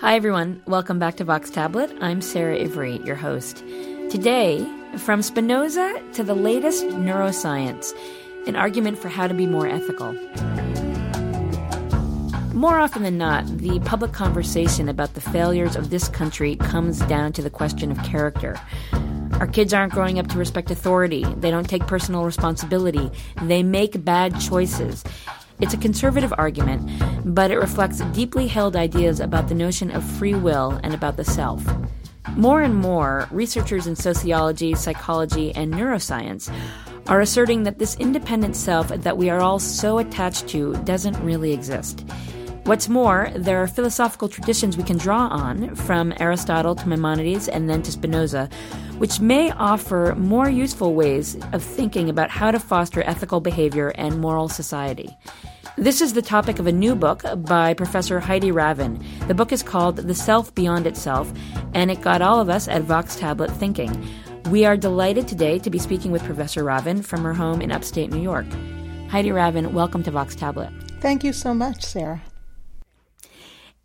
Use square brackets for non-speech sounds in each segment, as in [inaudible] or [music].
Hi, everyone. Welcome back to Vox Tablet. I'm Sarah Ivry, your host. Today, from Spinoza to the latest neuroscience, an argument for how to be more ethical. More often than not, the public conversation about the failures of this country comes down to the question of character. Our kids aren't growing up to respect authority. They don't take personal responsibility. They make bad choices. It's a conservative argument, but it reflects deeply held ideas about the notion of free will and about the self. More and more, researchers in sociology, psychology, and neuroscience are asserting that this independent self that we are all so attached to doesn't really exist. What's more, there are philosophical traditions we can draw on, from Aristotle to Maimonides and then to Spinoza, which may offer more useful ways of thinking about how to foster ethical behavior and moral society. This is the topic of a new book by Professor Heidi Ravven. The book is called The Self Beyond Itself, and it got all of us at Vox Tablet thinking. We are delighted today to be speaking with Professor Ravven from her home in upstate New York. Heidi Ravven, welcome to Vox Tablet. Thank you so much, Sarah.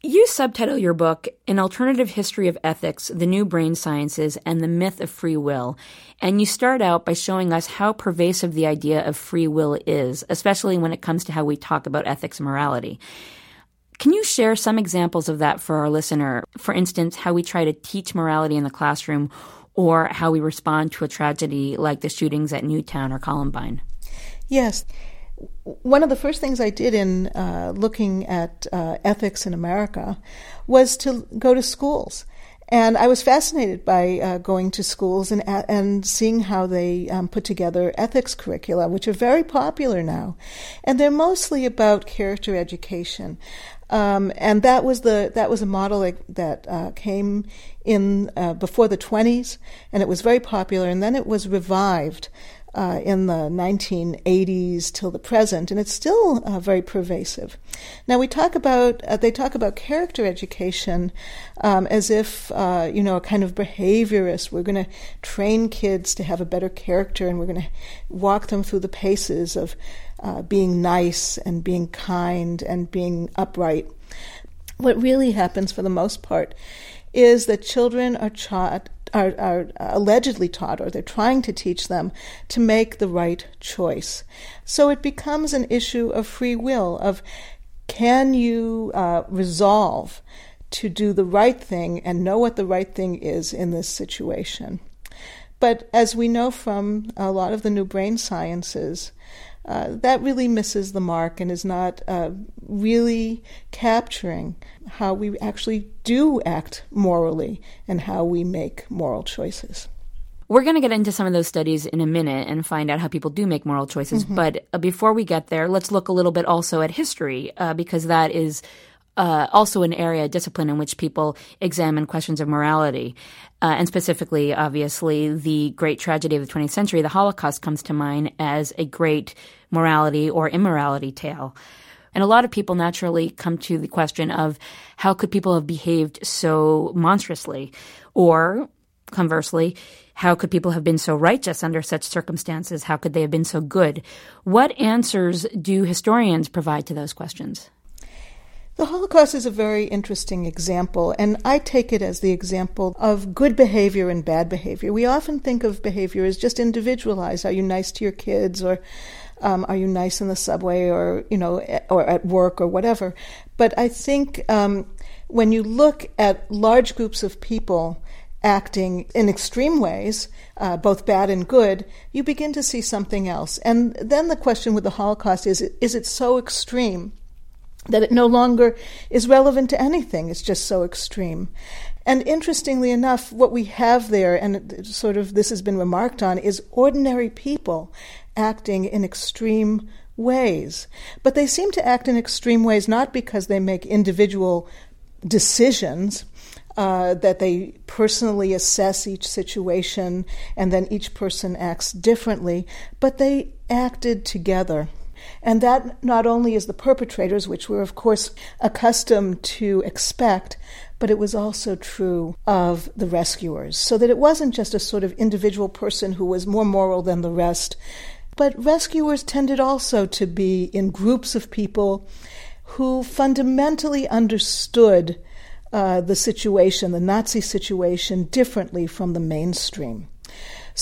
You subtitle your book An Alternative History of Ethics, the New Brain Sciences, and the Myth of Free Will. And you start out by showing us how pervasive the idea of free will is, especially when it comes to how we talk about ethics and morality. Can you share some examples of that for our listener? For instance, how we try to teach morality in the classroom or how we respond to a tragedy like the shootings at Newtown or Columbine? Yes one of the first things I did in uh, looking at uh, ethics in America was to go to schools. And I was fascinated by uh, going to schools and and seeing how they um, put together ethics curricula, which are very popular now, and they're mostly about character education. Um, and that was the that was a model that, uh, came in uh, before the 20s, and it was very popular. And then it was revived uh, in the 1980s till the present, and it's still uh, very pervasive. Now we talk about uh, they talk about character education um, as if uh, you know a kind of behaviorist. We're going to train kids to have a better character, and we're going to walk them through the paces of uh, being nice and being kind and being upright. What really happens, for the most part, is that children are taught are, are allegedly taught, or they're trying to teach them, to make the right choice. So it becomes an issue of free will, of can you uh, resolve to do the right thing and know what the right thing is in this situation. But as we know from a lot of the new brain sciences, uh, that really misses the mark and is not uh, really capturing how we actually do act morally and how we make moral choices. We're going to get into some of those studies in a minute and find out how people do make moral choices. Mm-hmm. But uh, before we get there, let's look a little bit also at history uh, because that is uh, also an area of discipline in which people examine questions of morality. Uh, and specifically, obviously, the great tragedy of the 20th century, the Holocaust, comes to mind as a great morality or immorality tale. And a lot of people naturally come to the question of how could people have behaved so monstrously? Or conversely, how could people have been so righteous under such circumstances? How could they have been so good? What answers do historians provide to those questions? The Holocaust is a very interesting example, and I take it as the example of good behavior and bad behavior. We often think of behavior as just individualized. Are you nice to your kids, or um, are you nice in the subway, or you know, or at work, or whatever? But I think um, when you look at large groups of people acting in extreme ways, uh, both bad and good, you begin to see something else. And then the question with the Holocaust is: Is it so extreme? That it no longer is relevant to anything. It's just so extreme. And interestingly enough, what we have there, and sort of this has been remarked on, is ordinary people acting in extreme ways. But they seem to act in extreme ways not because they make individual decisions. Uh, that they personally assess each situation and then each person acts differently, but they acted together. And that not only is the perpetrators, which we're, of course, accustomed to expect, but it was also true of the rescuers. So that it wasn't just a sort of individual person who was more moral than the rest, but rescuers tended also to be in groups of people who fundamentally understood uh, the situation, the Nazi situation, differently from the mainstream.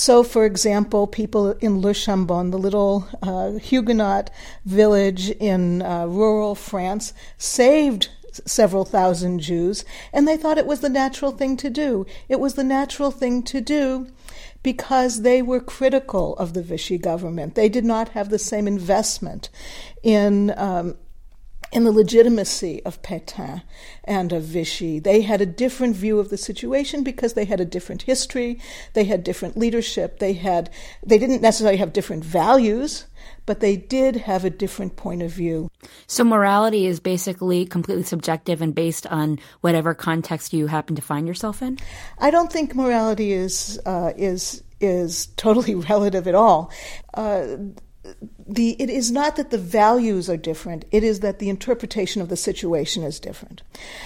So, for example, people in Le Chambon, the little uh, Huguenot village in uh, rural France, saved several thousand Jews, and they thought it was the natural thing to do. It was the natural thing to do because they were critical of the Vichy government. They did not have the same investment in. Um, in the legitimacy of Pétain and of Vichy. They had a different view of the situation because they had a different history, they had different leadership, they had they didn't necessarily have different values, but they did have a different point of view. So morality is basically completely subjective and based on whatever context you happen to find yourself in? I don't think morality is uh, is is totally [laughs] relative at all. Uh, the it is not that the values are different it is that the interpretation of the situation is different.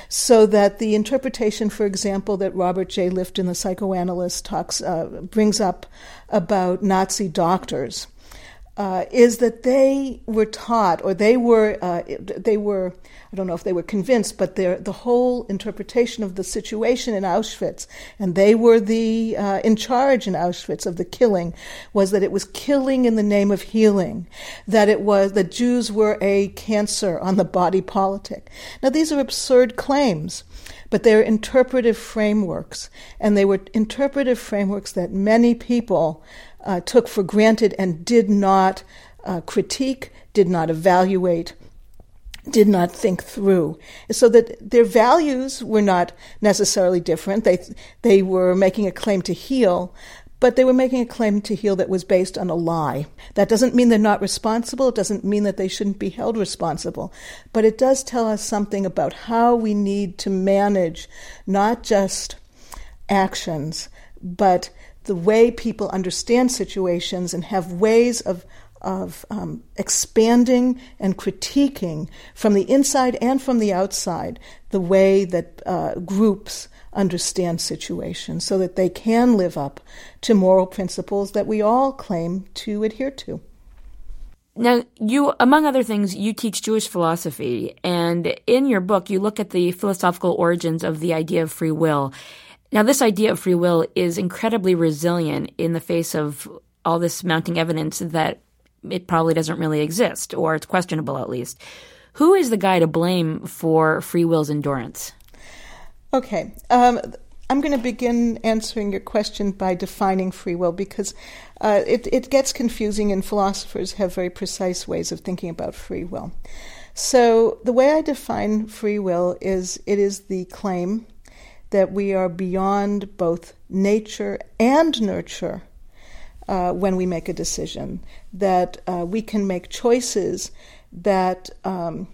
So that the interpretation for example that robert j. Lifton the psychoanalyst talks uh, brings up about nazi doctors uh, is that they were taught or they were uh, they were I don't know if they were convinced, but the whole interpretation of the situation in Auschwitz, and they were the uh, in charge in Auschwitz of the killing, was that it was killing in the name of healing, that it was that Jews were a cancer on the body politic. Now these are absurd claims but they're interpretive frameworks, and they were interpretive frameworks that many people uh, took for granted and did not uh, critique, did not evaluate, did not think through. So that their values were not necessarily different. They, they were making a claim to heal, but they were making a claim to heal that was based on a lie. That doesn't mean they're not responsible. It doesn't mean that they shouldn't be held responsible. But it does tell us something about how we need to manage not just actions, but the way people understand situations and have ways of of um, expanding and critiquing from the inside and from the outside the way that uh, groups understand situations so that they can live up to moral principles that we all claim to adhere to. Now, you, among other things, you teach Jewish philosophy, and in your book, you look at the philosophical origins of the idea of free will. Now, this idea of free will is incredibly resilient in the face of all this mounting evidence that it probably doesn't really exist, or it's questionable at least. Who is the guy to blame for free will's endurance? Okay. Um, I'm going to begin answering your question by defining free will because uh, it, it gets confusing, and philosophers have very precise ways of thinking about free will. So, the way I define free will is it is the claim that we are beyond both nature and nurture uh, when we make a decision, that uh, we can make choices that um,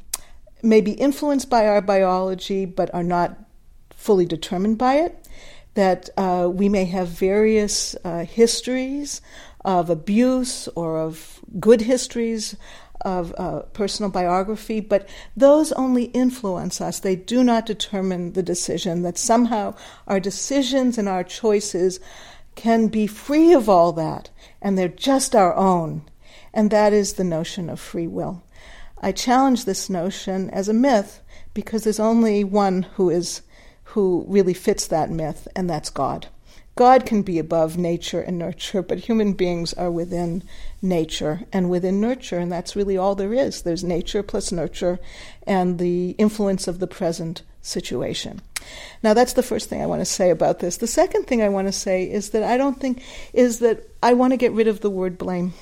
may be influenced by our biology but are not fully determined by it, that uh, we may have various uh, histories of abuse or of good histories of uh, personal biography, but those only influence us. They do not determine the decision, that somehow our decisions and our choices can be free of all that, and they're just our own. And that is the notion of free will. I challenge this notion as a myth because there's only one who is who really fits that myth, and that's God. God can be above nature and nurture, but human beings are within nature and within nurture, and that's really all there is. There's nature plus nurture and the influence of the present situation. Now, that's the first thing I want to say about this. The second thing I want to say is that I don't think, is that I want to get rid of the word blame.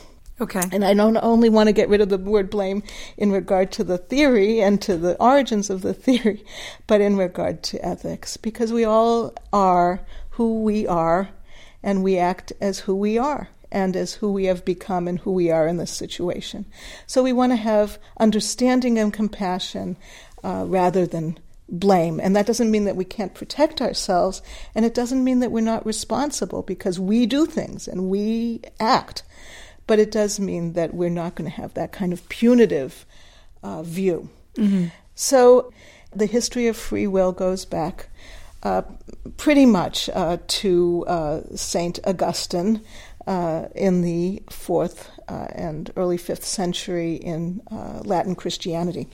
Okay. And I don't only want to get rid of the word blame in regard to the theory and to the origins of the [laughs] theory, but in regard to ethics, because we all are who we are and we act as who we are and as who we have become and who we are in this situation. So we want to have understanding and compassion uh, rather than blame. And that doesn't mean that we can't protect ourselves, and it doesn't mean that we're not responsible because we do things and we act. But it does mean that we're not going to have that kind of punitive uh, view. Mm-hmm. So the history of free will goes back uh, pretty much uh, to uh, Saint Augustine. Uh, in the fourth uh, and early fifth century in Latin Christianity.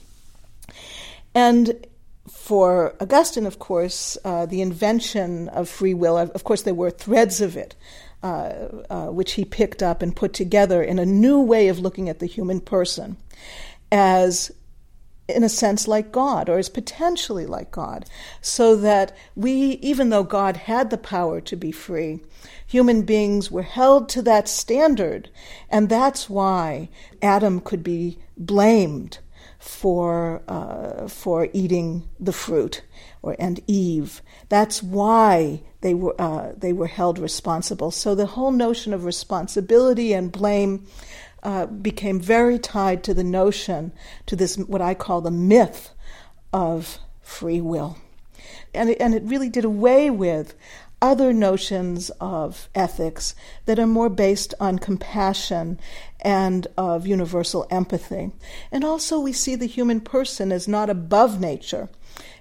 And for Augustine, of course, uh, the invention of free will, of course, there were threads of it, uh, uh, which he picked up and put together in a new way of looking at the human person as, in a sense, like God, or as potentially like God, so that we, even though God had the power to be free, human beings were held to that standard. And that's why Adam could be blamed for uh, for eating the fruit, or and Eve. That's why they were uh, they were held responsible. So the whole notion of responsibility and blame uh, became very tied to the notion to this what I call the myth of free will, and it, and it really did away with other notions of ethics that are more based on compassion and of universal empathy. And also, we see the human person as not above nature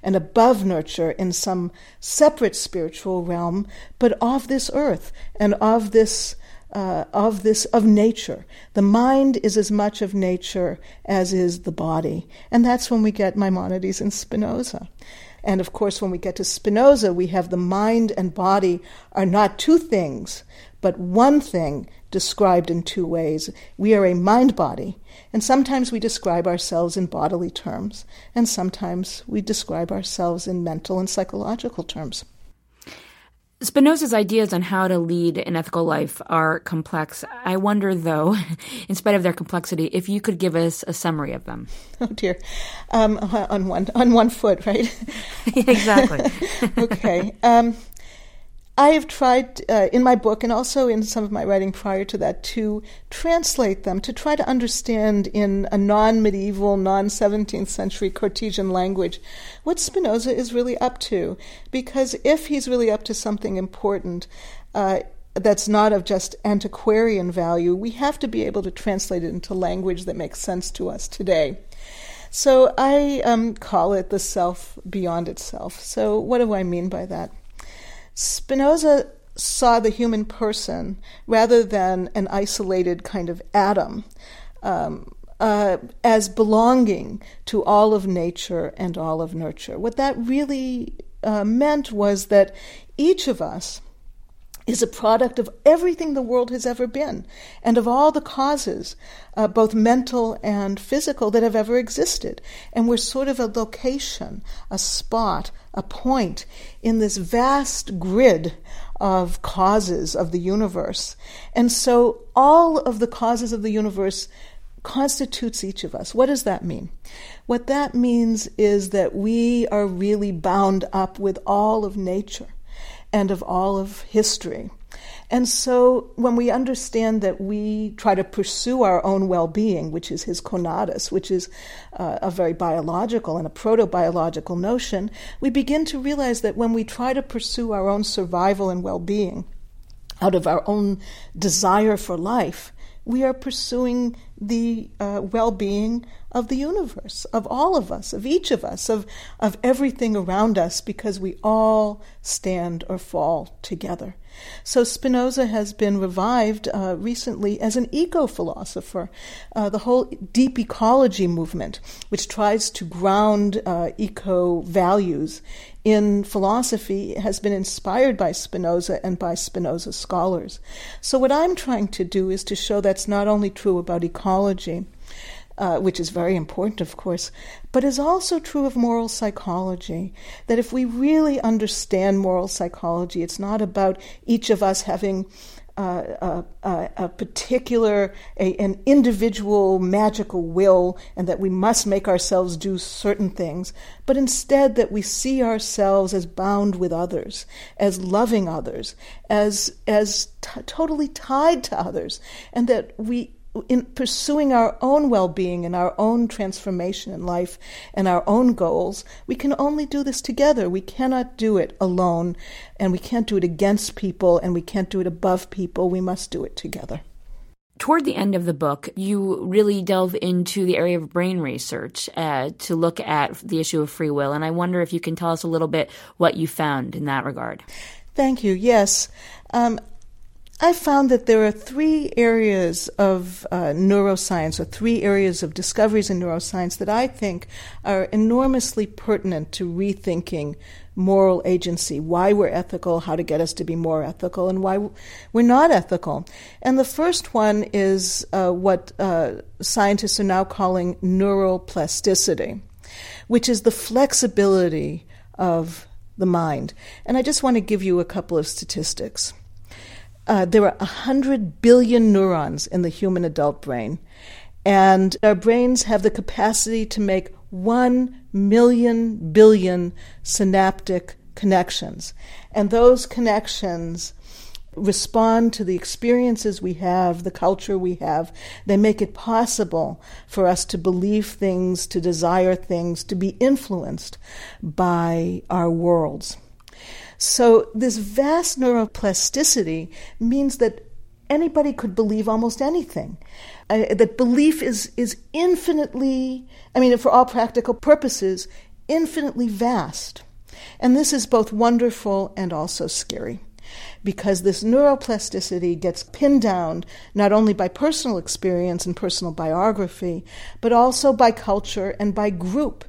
and above nurture in some separate spiritual realm, but of this earth and of this. Uh, of this of nature the mind is as much of nature as is the body and that's when we get maimonides and spinoza and of course, when we get to Spinoza, we have the mind and body are not two things, but one thing described in two ways. We are a mind body, and sometimes we describe ourselves in bodily terms, and sometimes we describe ourselves in mental and psychological terms. Spinoza's ideas on how to lead an ethical life are complex. I wonder, though, [laughs] in spite of their complexity, if you could give us a summary of them. Oh dear, um, on one on one foot, right? [laughs] exactly. [laughs] okay. Um, I have tried uh, in my book and also in some of my writing prior to that to translate them, to try to understand in a non medieval, non 17th century Cartesian language what Spinoza is really up to. Because if he's really up to something important, uh, that's not of just antiquarian value, we have to be able to translate it into language that makes sense to us today. So I um, call it the self beyond itself. So, what do I mean by that? Spinoza saw the human person rather than an isolated kind of atom um, uh, as belonging to all of nature and all of nurture. What that really uh, meant was that each of us is a product of everything the world has ever been and of all the causes, uh, both mental and physical, that have ever existed. And we're sort of a location, a spot, a point in this vast grid of causes of the universe. And so all of the causes of the universe constitutes each of us. What does that mean? What that means is that we are really bound up with all of nature and of all of history. And so when we understand that we try to pursue our own well being, which is his conatus, which is uh, a very biological and a proto biological notion, we begin to realize that when we try to pursue our own survival and well being out of our own desire for life, we are pursuing the uh, well being of the universe, of all of us, of each of us, of, of everything around us, because we all stand or fall together. So Spinoza has been revived uh, recently as an eco philosopher. Uh, the whole deep ecology movement, which tries to ground uh, eco values in philosophy, has been inspired by Spinoza and by Spinoza scholars. So, what I'm trying to do is to show that's not only true about ecology, uh, which is very important, of course, but is also true of moral psychology. That if we really understand moral psychology, it's not about each of us having uh, a, a, particular, a, an individual magical will, and that we must make ourselves do certain things, but instead that we see ourselves as bound with others, as loving others, as as t- totally tied to others, and that we in pursuing our own well being and our own transformation in life and our own goals, we can only do this together. We cannot do it alone, and we can't do it against people, and we can't do it above people. We must do it together. Toward the end of the book, you really delve into the area of brain research uh, to look at the issue of free will. And I wonder if you can tell us a little bit what you found in that regard. Thank you. Yes. Um, I found that there are three areas of uh, neuroscience, or three areas of discoveries in neuroscience that I think are enormously pertinent to rethinking moral agency, why we're ethical, how to get us to be more ethical, and why we're not ethical. And the first one is uh, what uh, scientists are now calling neuroplasticity, which is the flexibility of the mind. And I just want to give you a couple of statistics. Uh, there are 100 billion neurons in the human adult brain, and our brains have the capacity to make 1 million billion synaptic connections. And those connections respond to the experiences we have, the culture we have. They make it possible for us to believe things, to desire things, to be influenced by our worlds. So, this vast neuroplasticity means that anybody could believe almost anything. Uh, that belief is, is infinitely, I mean, for all practical purposes, infinitely vast. And this is both wonderful and also scary because this neuroplasticity gets pinned down not only by personal experience and personal biography, but also by culture and by group.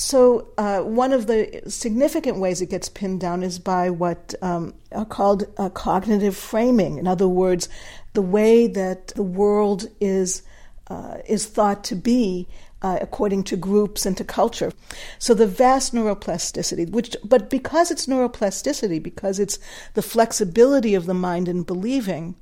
So, uh, one of the significant ways it gets pinned down is by what um, are called uh, cognitive framing. In other words, the way that the world is uh, is thought to be uh, according to groups and to culture. So the vast neuroplasticity, which, but because it's neuroplasticity, because it's the flexibility of the mind in believing,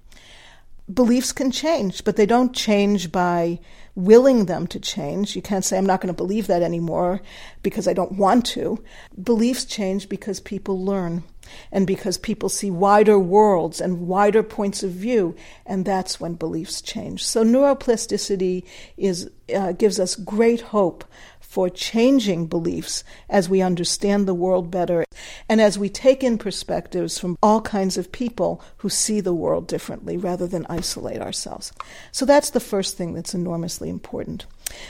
beliefs can change, but they don't change by willing them to change. You can't say, I'm not going to believe that anymore because I don't want to. Beliefs change because people learn and because people see wider worlds and wider points of view, and that's when beliefs change. So neuroplasticity is uh, gives us great hope for changing beliefs as we understand the world better and as we take in perspectives from all kinds of people who see the world differently rather than isolate ourselves. So that's the first thing that's enormously important.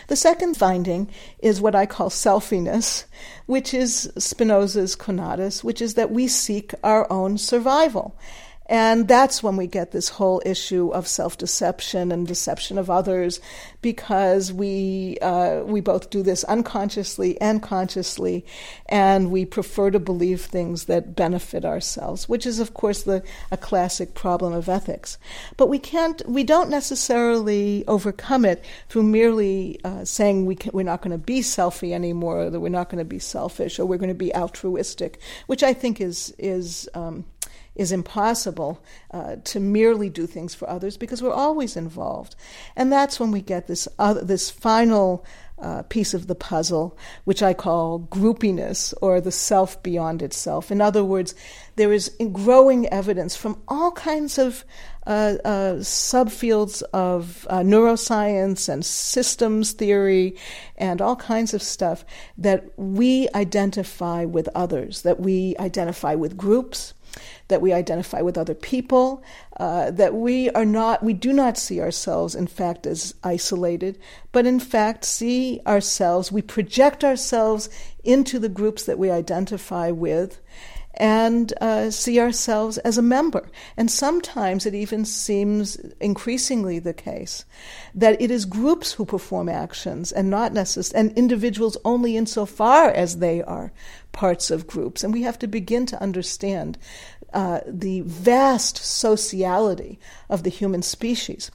The second finding is what I call selfiness, which is Spinoza's conatus, which is that we seek our own survival. And that's when we get this whole issue of self deception and deception of others, because we, uh, we both do this unconsciously and consciously, and we prefer to believe things that benefit ourselves, which is, of course, the, a classic problem of ethics. But we can't, we don't necessarily overcome it through merely uh, saying we can, we're not going to be selfie anymore, or that we're not going to be selfish, or we're going to be altruistic, which I think is, is, um, is impossible uh, to merely do things for others because we're always involved. And that's when we get this, other, this final uh, piece of the puzzle, which I call groupiness or the self beyond itself. In other words, there is growing evidence from all kinds of uh, uh, subfields of uh, neuroscience and systems theory and all kinds of stuff that we identify with others, that we identify with groups, that we identify with other people, uh, that we are not, we do not see ourselves, in fact, as isolated, but in fact see ourselves, we project ourselves into the groups that we identify with and uh, see ourselves as a member. And sometimes it even seems increasingly the case that it is groups who perform actions and not necessarily, and individuals only insofar as they are parts of groups. And we have to begin to understand uh, the vast sociality of the human species.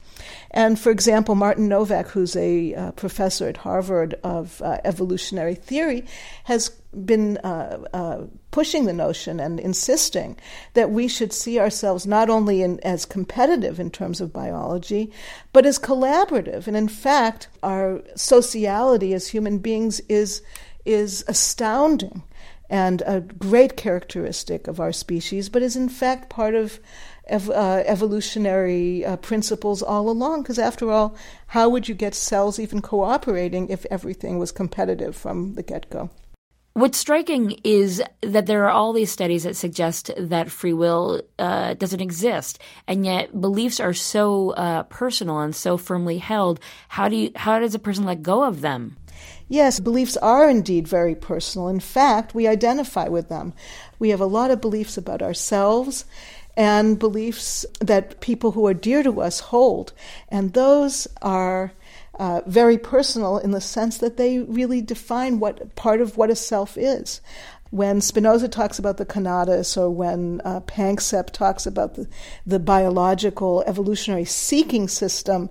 And for example, Martin Nowak, who's a uh, professor at Harvard of uh, evolutionary theory, has been uh, uh, pushing the notion and insisting that we should see ourselves not only in, as competitive in terms of biology, but as collaborative. And in fact, our sociality as human beings is is astounding and a great characteristic of our species, but is in fact part of ev- uh, evolutionary uh, principles all along. Because after all, how would you get cells even cooperating if everything was competitive from the get go? What's striking is that there are all these studies that suggest that free will uh, doesn't exist, and yet beliefs are so uh, personal and so firmly held. How do you? How does a person let go of them? Yes, beliefs are indeed very personal. In fact, we identify with them. We have a lot of beliefs about ourselves, and beliefs that people who are dear to us hold. And those are uh, very personal in the sense that they really define what part of what a self is. When Spinoza talks about the conatus, or when uh, Panksepp talks about the, the biological evolutionary seeking system,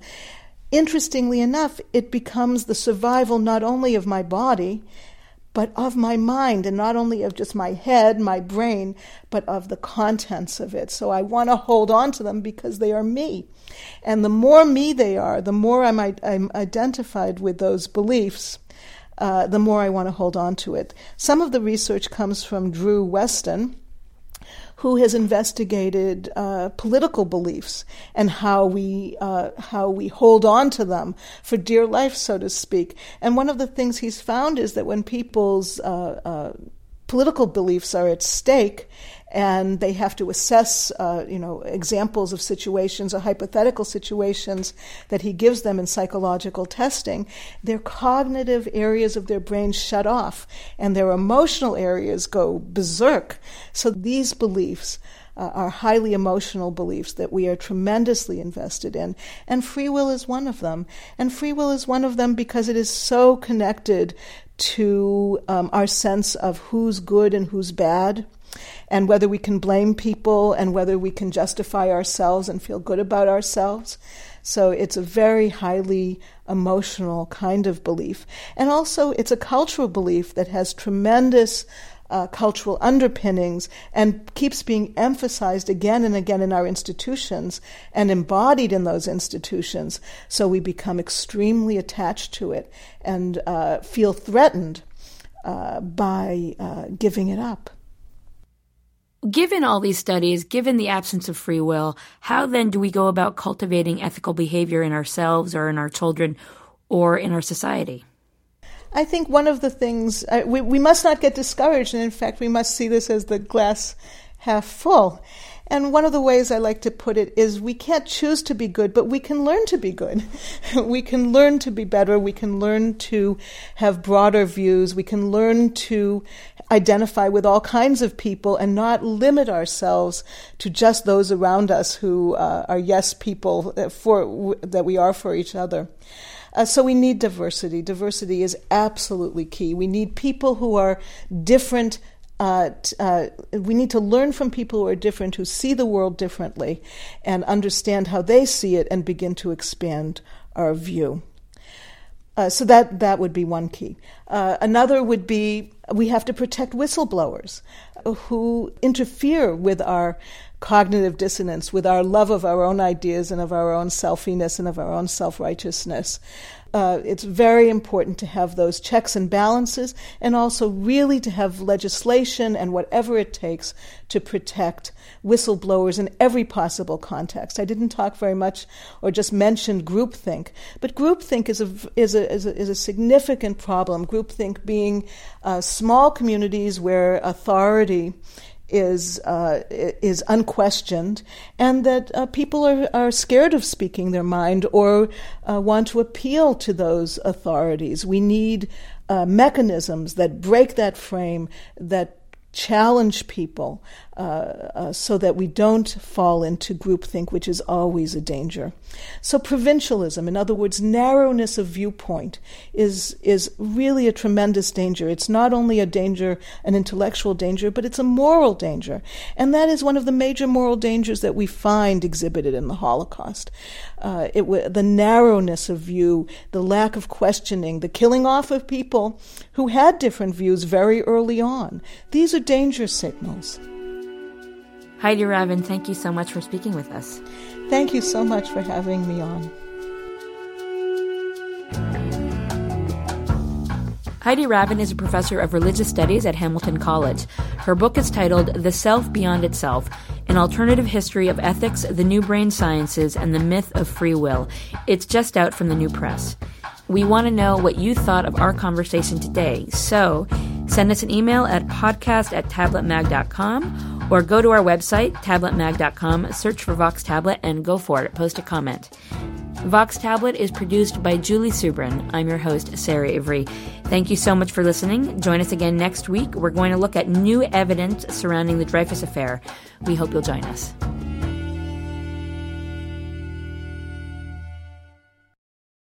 interestingly enough, it becomes the survival not only of my body, but of my mind, and not only of just my head, my brain, but of the contents of it. So I want to hold on to them because they are me. And the more me they are, the more I'm, I'm identified with those beliefs, uh, the more I want to hold on to it. Some of the research comes from Drew Westen who has investigated uh, political beliefs and how we uh, how we hold on to them for dear life, so to speak. And one of the things he's found is that when people's uh, uh political beliefs are at stake and they have to assess, uh, you know, examples of situations or hypothetical situations that he gives them in psychological testing, their cognitive areas of their brain shut off and their emotional areas go berserk. So these beliefs uh, are highly emotional beliefs that we are tremendously invested in. And free will is one of them. And free will is one of them because it is so connected to um, our sense of who's good and who's bad and whether we can blame people and whether we can justify ourselves and feel good about ourselves. So it's a very highly emotional kind of belief. And also, it's a cultural belief that has tremendous uh, cultural underpinnings and keeps being emphasized again and again in our institutions and embodied in those institutions. So we become extremely attached to it and uh, feel threatened uh, by uh, giving it up. Given all these studies, given the absence of free will, how then do we go about cultivating ethical behavior in ourselves or in our children or in our society? I think one of the things, uh, we, we must not get discouraged, and in fact, we must see this as the glass half full. And one of the ways I like to put it is we can't choose to be good, but we can learn to be good. [laughs] we can learn to be better. We can learn to have broader views. We can learn to identify with all kinds of people and not limit ourselves to just those around us who uh, are yes people for that we are for each other. Uh, so we need diversity. Diversity is absolutely key. We need people who are different uh, uh, we need to learn from people who are different, who see the world differently, and understand how they see it and begin to expand our view. Uh, so that that would be one key. Uh, another would be we have to protect whistleblowers who interfere with our cognitive dissonance, with our love of our own ideas and of our own selfiness and of our own self righteousness uh, it's very important to have those checks and balances and also really to have legislation and whatever it takes to protect whistleblowers in every possible context. I didn't talk very much or just mentioned groupthink, but groupthink is a, is a, is a, is a significant problem. Groupthink being uh, small communities where authority is uh, is unquestioned, and that uh, people are, are scared of speaking their mind or uh, want to appeal to those authorities. We need uh, mechanisms that break that frame, that challenge people uh, uh, so that we don't fall into groupthink, which is always a danger. So provincialism, in other words, narrowness of viewpoint, is is really a tremendous danger. It's not only a danger, an intellectual danger, but it's a moral danger, and that is one of the major moral dangers that we find exhibited in the Holocaust. Uh, it the narrowness of view, the lack of questioning, the killing off of people who had different views very early on. These are danger signals. Heidi Ravven, thank you so much for speaking with us. Thank you so much for having me on. Heidi Ravven is a professor of religious studies at Hamilton College. Her book is titled The Self Beyond Itself An Alternative History of Ethics, the New Brain Sciences, and the Myth of Free Will. It's just out from the New Press. We want to know what you thought of our conversation today, so send us an email at podcast at tabletmag.com or go to our website, tabletmag.com, search for Vox Tablet, and go for it. Post a comment. Vox Tablet is produced by Julie Subrin. I'm your host, Sarah Ivry. Thank you so much for listening. Join us again next week. We're going to look at new evidence surrounding the Dreyfus affair. We hope you'll join us.